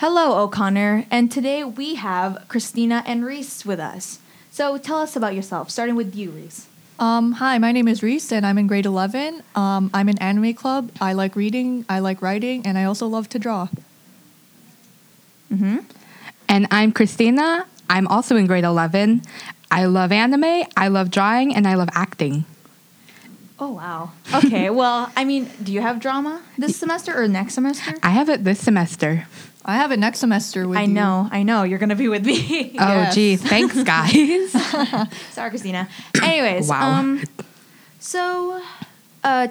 Hello, O'Connor, and today we have Christina and Reese with us. So tell us about yourself, starting with you, Reese. Um, hi, my name is Reese, and I'm in grade 11. Um, I'm in anime club. I like reading, I like writing, and I also love to draw. Mm-hmm. And I'm Christina. I'm also in grade 11. I love anime, I love drawing, and I love acting. Oh wow. Okay. well, I mean, do you have drama this semester or next semester? I have it this semester. I have it next semester with I you. know. I know. You're gonna be with me. Oh, Yes. geez. Thanks, guys. Sorry, Christina. Anyways, Wow. um, so, uh,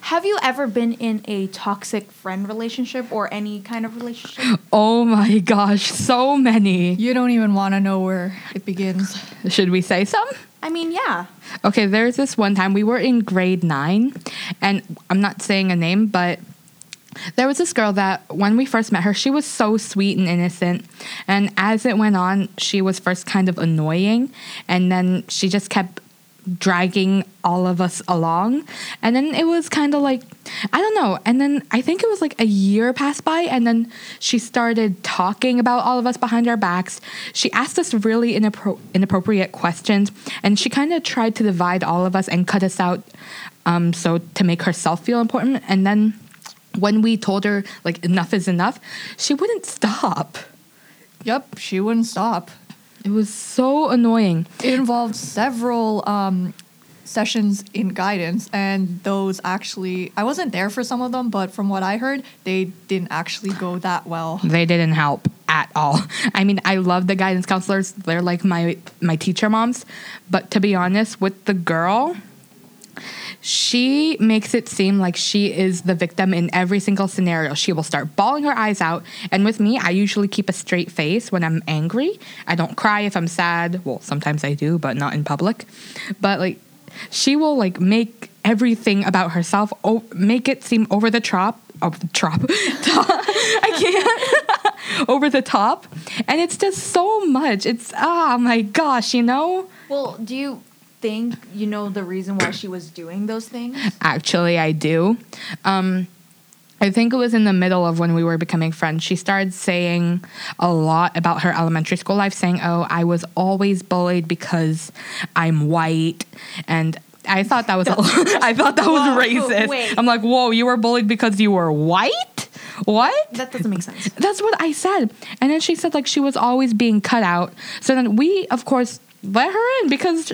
have you ever been in a toxic friend relationship or any kind of relationship? oh my gosh, so many. You don't even want to know where it begins. Should we say some? I mean, yeah. Okay, there's this one time we were in grade nine, and I'm not saying a name, but there was this girl that when we first met her, she was so sweet and innocent. And as it went on, she was first kind of annoying, and then she just kept dragging all of us along. And then it was kind of like, I don't know. And then I think it was like a year passed by, and then she started talking about all of us behind our backs. She asked us really inappro- inappropriate questions, and she kind of tried to divide all of us and cut us out um, so to make herself feel important. And then when we told her, like, enough is enough, she wouldn't stop. Yep, she wouldn't stop. It was so annoying. It involved several um, sessions in guidance, and those actually, I wasn't there for some of them, but from what I heard, they didn't actually go that well. They didn't help at all. I mean, I love the guidance counselors. They're like my my teacher moms, but to be honest, with the girl, she makes it seem like she is the victim in every single scenario. She will start bawling her eyes out, and with me, I usually keep a straight face when I'm angry. I don't cry if I'm sad. Well, sometimes I do, but not in public. But like she will like make everything about herself o- make it seem over the top over the top I can't over the top and it's just so much it's oh my gosh you know Well, do you think you know the reason why she was doing those things? actually I do um I think it was in the middle of when we were becoming friends. She started saying a lot about her elementary school life, saying, Oh, I was always bullied because I'm white. And I thought that was, I thought that was Whoa, racist. wait. I'm like, Whoa, you were bullied because you were white? What? That doesn't make sense. That's what I said. And then she said, like, she was always being cut out. So then we, of course, let her in because,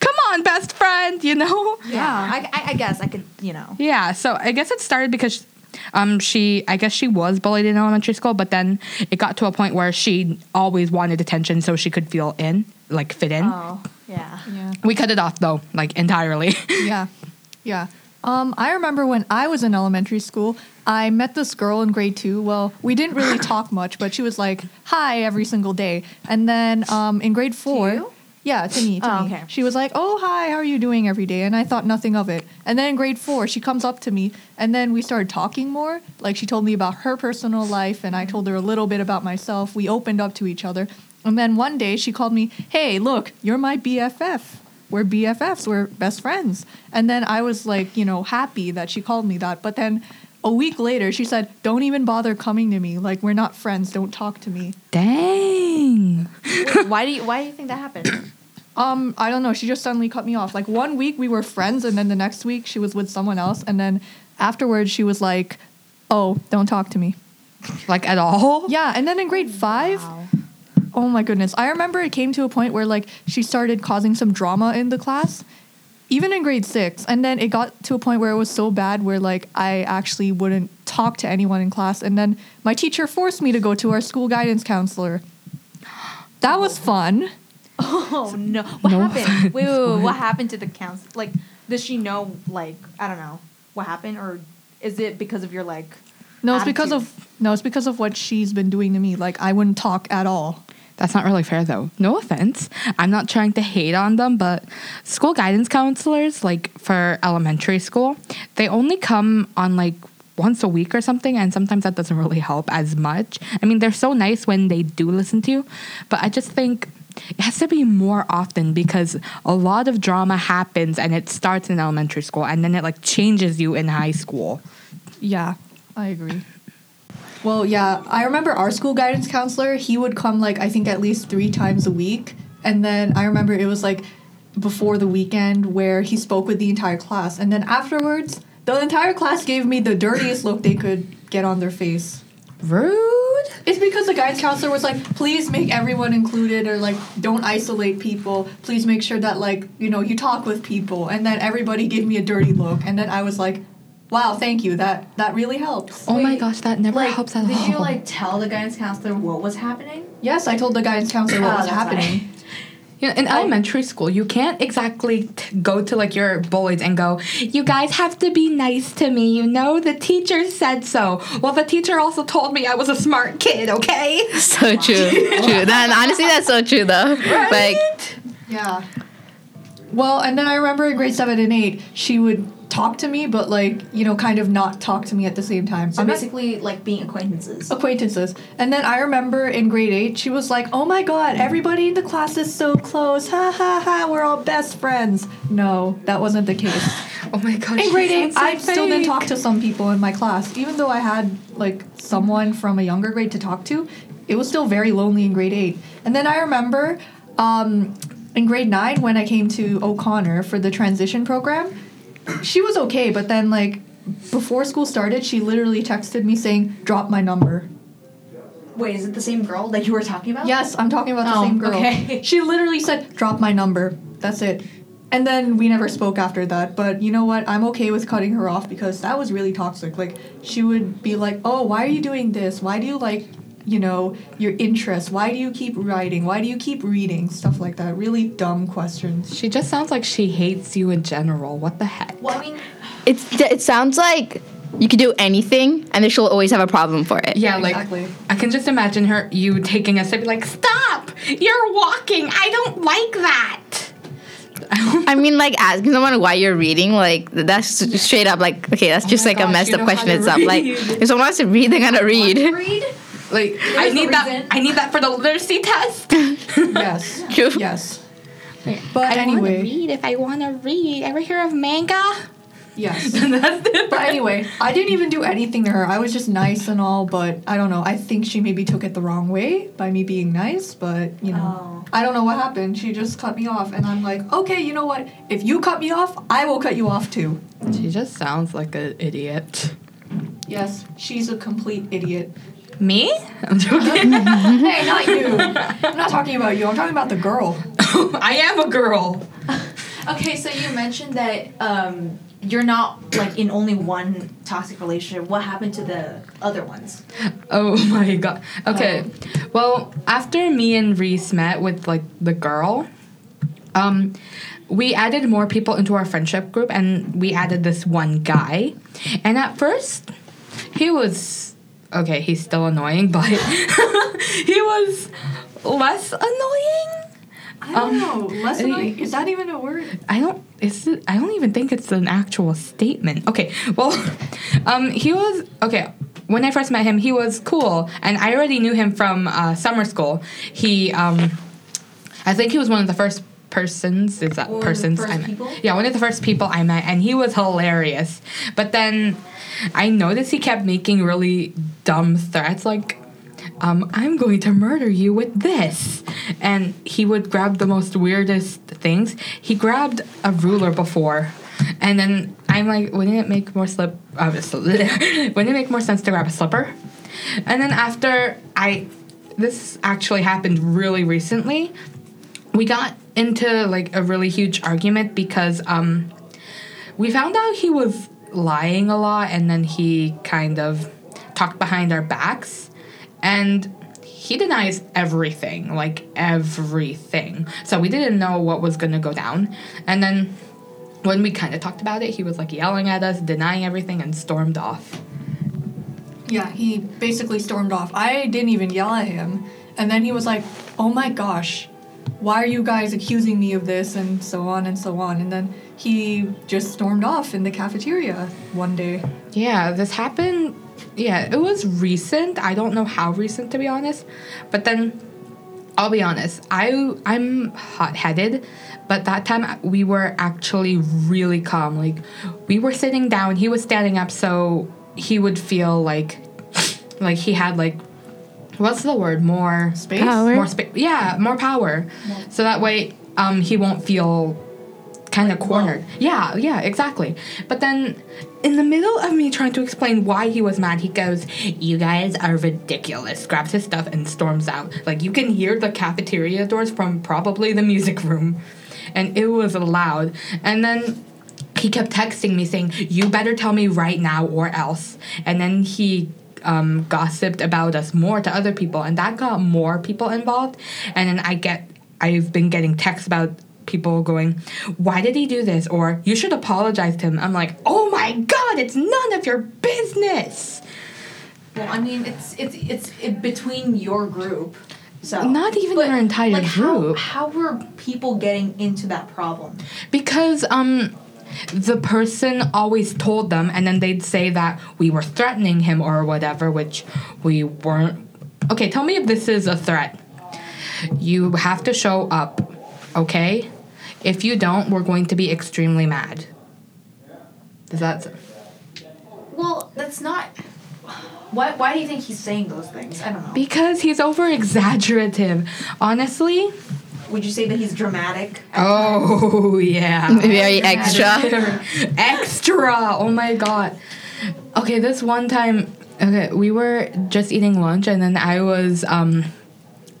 come on, best friend, you know? Yeah, I, I, I guess I could, you know. Yeah, so I guess it started because um she I guess she was bullied in elementary school, but then it got to a point where she always wanted attention so she could feel in, like fit in. Oh, yeah. Yeah. We cut it off though, like entirely. yeah, yeah. Um, I remember when I was in elementary school, I met this girl in grade two. Well, we didn't really talk much, but she was like, "Hi" every single day. And then um, in grade four, you? Yeah, to me, to Oh, me, okay. she was like, "Oh, hi, how are you doing every day?" And I thought nothing of it. And then in grade four, she comes up to me, and then we started talking more. Like she told me about her personal life, and I told her a little bit about myself. We opened up to each other. And then one day she called me, "Hey, look, you're my BFF." we're BFFs, we're best friends. And then I was like, you know, happy that she called me that. But then a week later, she said, don't even bother coming to me. Like, we're not friends. Don't talk to me. Dang. Wait, why do you why do you think that happened? Um, I don't know. She just suddenly cut me off. Like, one week we were friends, and then the next week she was with someone else. And then afterwards, she was like, oh, don't talk to me. Like at all? Yeah. And then in grade five, Wow. Oh my goodness. I remember it came to a point where like she started causing some drama in the class, even in grade six. And then it got to a point where it was so bad where like I actually wouldn't talk to anyone in class. And then my teacher forced me to go to our school guidance counselor. That was fun. Oh no! What No happened? Wait, wait, wait, What happened to the council? Like, does she know? Like, I don't know what happened, or is it because of your like? No, it's because of no, it's because of what she's been doing to me. Like I wouldn't talk at all. That's not really fair though. No offense. I'm not trying to hate on them, but school guidance counselors, like for elementary school, they only come on like once a week or something, and sometimes that doesn't really help as much. I mean, they're so nice when they do listen to you, but I just think it has to be more often because a lot of drama happens and it starts in elementary school and then it like changes you in high school. Yeah, I agree. Well, yeah, I remember our school guidance counselor, he would come like I think at least 3 times a week. And then I remember it was like before the weekend where he spoke with the entire class. And then afterwards, the entire class gave me the dirtiest look they could get on their face. Rude. It's because the guidance counselor was like, please make everyone included or like don't isolate people. Please make sure that like, you know, you talk with people. And then everybody gave me a dirty look. And then I was like, wow, thank you. That that really helps. Oh my gosh, that never Like, helps at did all. Did you like tell the guidance counselor what was happening? Yes, I told the guidance counselor what Oh, was that's happening. You know, in elementary school, you can't exactly t- go to like your bullies and go, "You guys have to be nice to me." You know, the teacher said so. Well, the teacher also told me I was a smart kid. Okay. So true. true. That, honestly, that's so true though. Like, Yeah. Well, and then I remember in grade seven and eight, she would talk to me, but like, you know, kind of not talk to me at the same time. So I'm not- basically, like being acquaintances. acquaintances. And then I remember in grade eight, she was like, "Oh my god, everybody in the class is so close! Ha ha ha! We're all best friends." No, that wasn't the case. Oh my gosh. In grade eight, sound I so still didn't talk to some people in my class, even though I had like someone from a younger grade to talk to. It was still very lonely in grade eight. And then I remember um, in grade nine when I came to O'Connor for the transition program, she was okay, but then like before school started, she literally texted me saying, "Drop my number." Wait, is it the same girl that you were talking about? Yes, I'm talking about the Oh, same girl. okay. She literally said, "Drop my number." That's it. And then we never spoke after that. But you know what? I'm okay with cutting her off because that was really toxic. Like she would be like, "Oh, why are you doing this? Why do you like, you know, your interests? Why do you keep writing? Why do you keep reading? Stuff like that. Really dumb questions." She just sounds like she hates you in general. What the heck? Well, I mean, it's it sounds like you could do anything, and then she'll always have a problem for it. Yeah, Exactly. I can just imagine her you taking a step, like, "Stop! You're walking. I don't like that." I mean, like asking someone why you're reading, like that's straight up like okay, that's oh just my like a messed up question how to itself. Like if someone wants to read, they're gonna read. read. Like I There's a need that. reason. I need that for the literacy test. yes. True. Yes. But I want to anyway, read if I want to read. Ever hear of manga? yes. That's it. But anyway, I didn't even do anything to her. I was just nice and all, but I don't know. I think she maybe took it the wrong way by me being nice, but you know. Oh. I don't know what happened. She just cut me off, and I'm like, okay, you know what? If you cut me off, I will cut you off too. She just sounds like an idiot. Yes, she's a complete idiot. Me? I'm joking. hey, not you. I'm not talking about you. I'm talking about the girl. I am a girl. Okay, so you mentioned that um, you're not like in only one toxic relationship. What happened to the other ones? Oh my god. Okay. Well, after me and Reese met with like the girl, um, we added more people into our friendship group, and we added this one guy. And at first, he was okay. He's still annoying, but he was less annoying. I don't Um, know. Less annoying? Is that even a word? I don't. Is it, I don't even think it's an actual statement. Okay. Well, um, he was okay. When I first met him, he was cool, and I already knew him from uh, summer school. He, um, I think he was one of the first persons. Is that the persons? I met. people? Yeah, one of the first people I met, and he was hilarious. But then, I noticed he kept making really dumb threats, like um, I'm going to murder you with this. And he would grab the most weirdest things. He grabbed a ruler before. And then I'm like, wouldn't it make more slip? Uh, wouldn't it make more sense to grab a slipper? And then after I, this actually happened really recently. We got into like a really huge argument because um, we found out he was lying a lot, and then he kind of talked behind our backs and he denies everything like everything so we didn't know what was going to go down and then when we kind of talked about it he was like yelling at us denying everything and stormed off Yeah, he basically stormed off. I didn't even yell at him. And then he was like, oh my gosh, why are you guys accusing me of this? And so on and so on. And then he just stormed off in the cafeteria one day. yeah this happened yeah it was recent i don't know how recent to be honest but then i'll be honest i i'm hot-headed but that time we were actually really calm like we were sitting down he was standing up so he would feel like like he had like what's the word? More Space? Power. more space yeah more power. So that way um he won't feel kind of cornered. yeah yeah exactly. But then in the middle of me trying to explain why he was mad he goes you guys are ridiculous. Grabs his stuff and storms out. Like you can hear the cafeteria doors from probably the music room. And it was loud. And then he kept texting me saying, "You better tell me right now or else." And then he um, gossiped about us more to other people, and that got more people involved. And then I get, I've been getting texts about people going, "Why did he do this?" or "You should apologize to him." I'm like, "Oh my god, it's none of your business." Well, I mean, it's it's it's it, between your group. So Not even your entire like group. How, how were people getting into that problem? Because um the person always told them and then they'd say that we were threatening him or whatever, which we weren't. Okay, tell me if this is a threat. You have to show up, okay? If you don't, we're going to be extremely mad. Does that Well, that's not. Why why do you think he's saying those things? I don't know. because he's over exaggerative. Honestly, Would you say that he's dramatic? Oh yeah. Very extra. Extra. Oh my god. Okay, this one time okay, we were just eating lunch and then I was um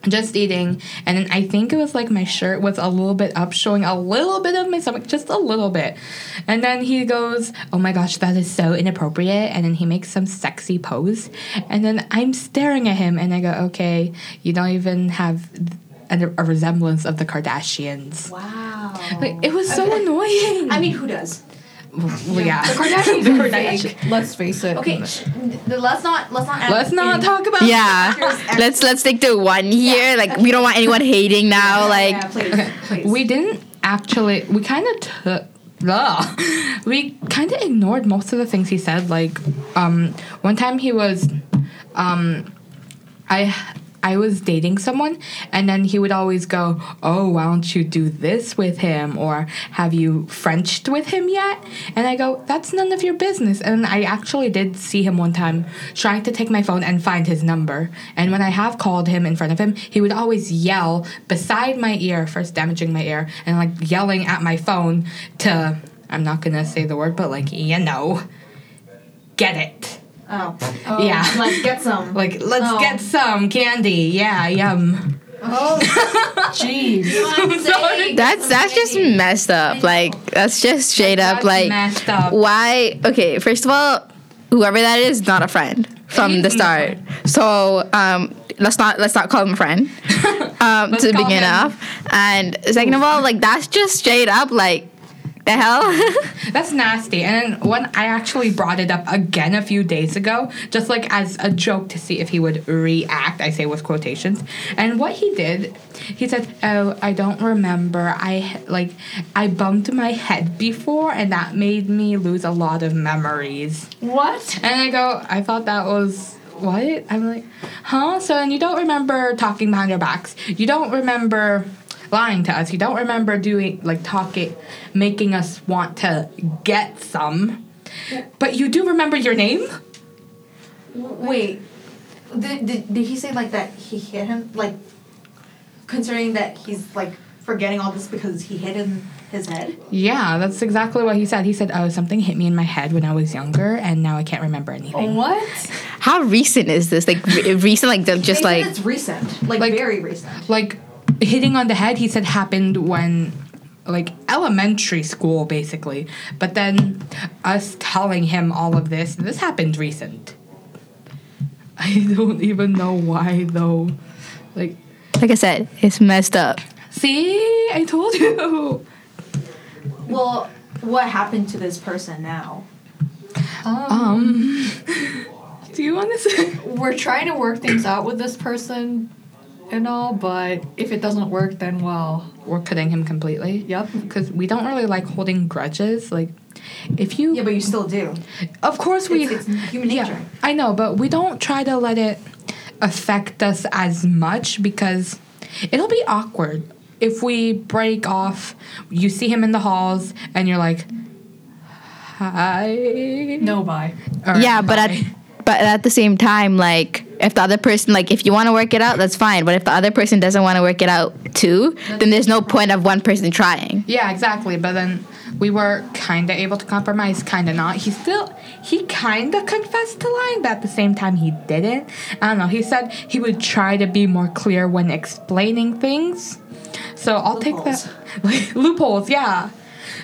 just eating and then I think it was like my shirt was a little bit up showing a little bit of my stomach just a little bit. And then he goes, "Oh my gosh, that is so inappropriate." And then he makes some sexy pose. And then I'm staring at him and I go, "Okay, you don't even have a, a resemblance of the Kardashians." Wow. Like it was so annoying. I mean, who does? well, yeah. The Kardashians The Kardashians. Let's face it. Okay, sh- let's not let's not. Let's not in- talk about Yeah. Let's let's stick to one here. Like we don't want anyone hating now. Like yeah, please, please. We didn't actually. We kind of took. Ugh. We kind of ignored most of the things he said. Like, um, one time he was, um, I I was dating someone, and then he would always go, "Oh, why don't you do this with him?" or "Have you Frenched with him yet?" And I go, "That's none of your business." And I actually did see him one time trying to take my phone and find his number. And when I have called him in front of him, he would always yell beside my ear, first damaging my ear, and like yelling at my phone to. I'm not gonna say the word, but like you know, get it. Oh. Yeah. let's get some. Like, let's Oh. get some candy. Yeah, yum. Oh, jeez. I'm that's that's just messed up. Like that's just straight up like messed up. why okay, first of all, whoever that is, not a friend from the start. So um let's not let's not call him a friend. Um to begin him- off. And second of all, like that's just straight up like the hell? That's nasty. And when I actually brought it up again a few days ago, just like as a joke to see if he would react, I say with quotations. And what he did, he said, "Oh, I don't remember. I like I bumped my head before, and that made me lose a lot of memories." What? And I go, I thought that was what? I'm like, huh? So and you don't remember talking behind your backs. You don't remember lying to us. You don't remember doing like talking, making us want to get some. But you do remember your name? Wait, did, did, did he say like that he hit him? Like, considering that he's like forgetting all this because he hit him his head? Yeah, that's exactly what he said. He said, "Oh, something hit me in my head when I was younger, and now I can't remember anything." What? How recent is this? Like re- recent like just like it's recent, like, Like- very recent. like hitting on the head he said happened when like elementary school basically. But then us telling him all of this this happened recent. I don't even know why though. Like like I said, it's messed up. see? I told you. Well, what happened to this person now? um do you want to say? We're trying to work things out with this person and all, but if it doesn't work, then well, we're cutting him completely yep. because we don't really like holding grudges like if you Yeah, but you still do. of course we It's, it's human nature. Yeah, I know, but we don't try to let it affect us as much because it'll be awkward if we break off. You see him in the halls, and you're like, "Hi." No, bye. or Yeah, but "Bye." at But at the same time, like if the other person, like if you want to work it out, that's fine. But if the other person doesn't want to work it out too, then there's no point of one person trying. Yeah, exactly. But then we were kind of able to compromise, kind of not. He still, he kind of confessed to lying, but at the same time, he didn't. I don't know. He said he would try to be more clear when explaining things. So I'll take that. Loopholes, yeah.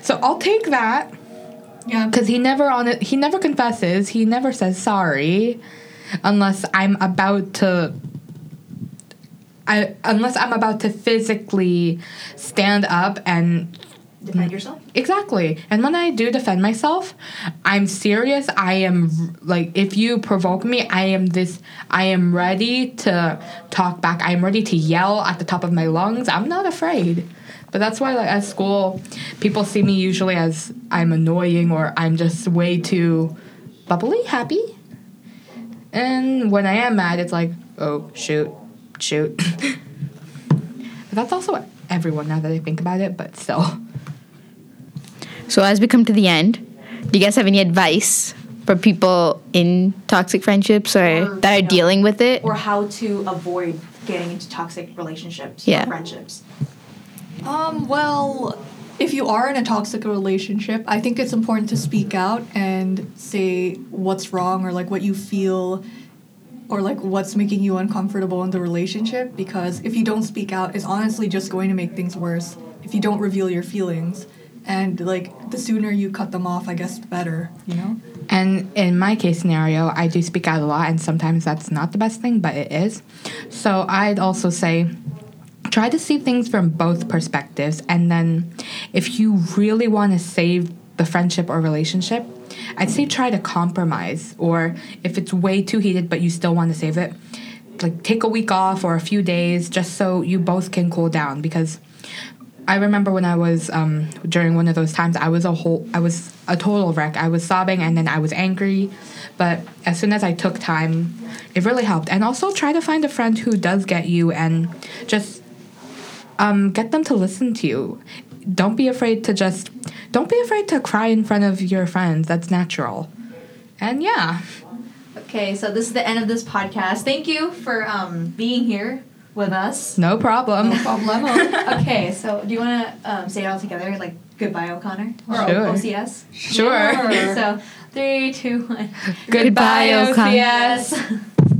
So I'll take that Yeah. because he never on it. He never confesses. He never says sorry, unless I'm about to. I unless I'm about to physically stand up and Defend yourself. Exactly. And when I do defend myself, I'm serious. I am like if you provoke me, I am this I am ready to talk back. I am ready to yell at the top of my lungs. I'm not afraid. But that's why like at school, people see me usually as I'm annoying or I'm just way too bubbly, happy. And when I am mad, it's like, oh shoot, shoot. but that's also everyone now that I think about it, but still. So as we come to the end, do you guys have any advice for people in toxic friendships or, Or, that are know, dealing with it? Or how to avoid getting into toxic relationships Yeah. or friendships. Um, well, if you are in a toxic relationship, I think it's important to speak out and say what's wrong or like what you feel or like what's making you uncomfortable in the relationship because if you don't speak out, it's honestly just going to make things worse if you don't reveal your feelings. And like the sooner you cut them off, I guess the better, you know? And in my case scenario, I do speak out a lot, and sometimes that's not the best thing, but it is. So I'd also say try to see things from both perspectives. And then if you really want to save the friendship or relationship, I'd say try to compromise. Or if it's way too heated, but you still want to save it, like take a week off or a few days just so you both can cool down because I remember when I was um, during one of those times, I was a whole, I was a total wreck. I was sobbing and then I was angry, but as soon as I took time, it really helped. And also try to find a friend who does get you and just um, get them to listen to you. Don't be afraid to just, don't be afraid to cry in front of your friends. That's natural. And yeah, Okay, so this is the end of this podcast. Thank you for um, being here with us. no problem. No problemo. okay, so do you want to um, say it all together, like goodbye, O'Connor? Or Sure. OCS? Sure. Okay, so three, two, one. Goodbye, Goodbye, Okan. OCS.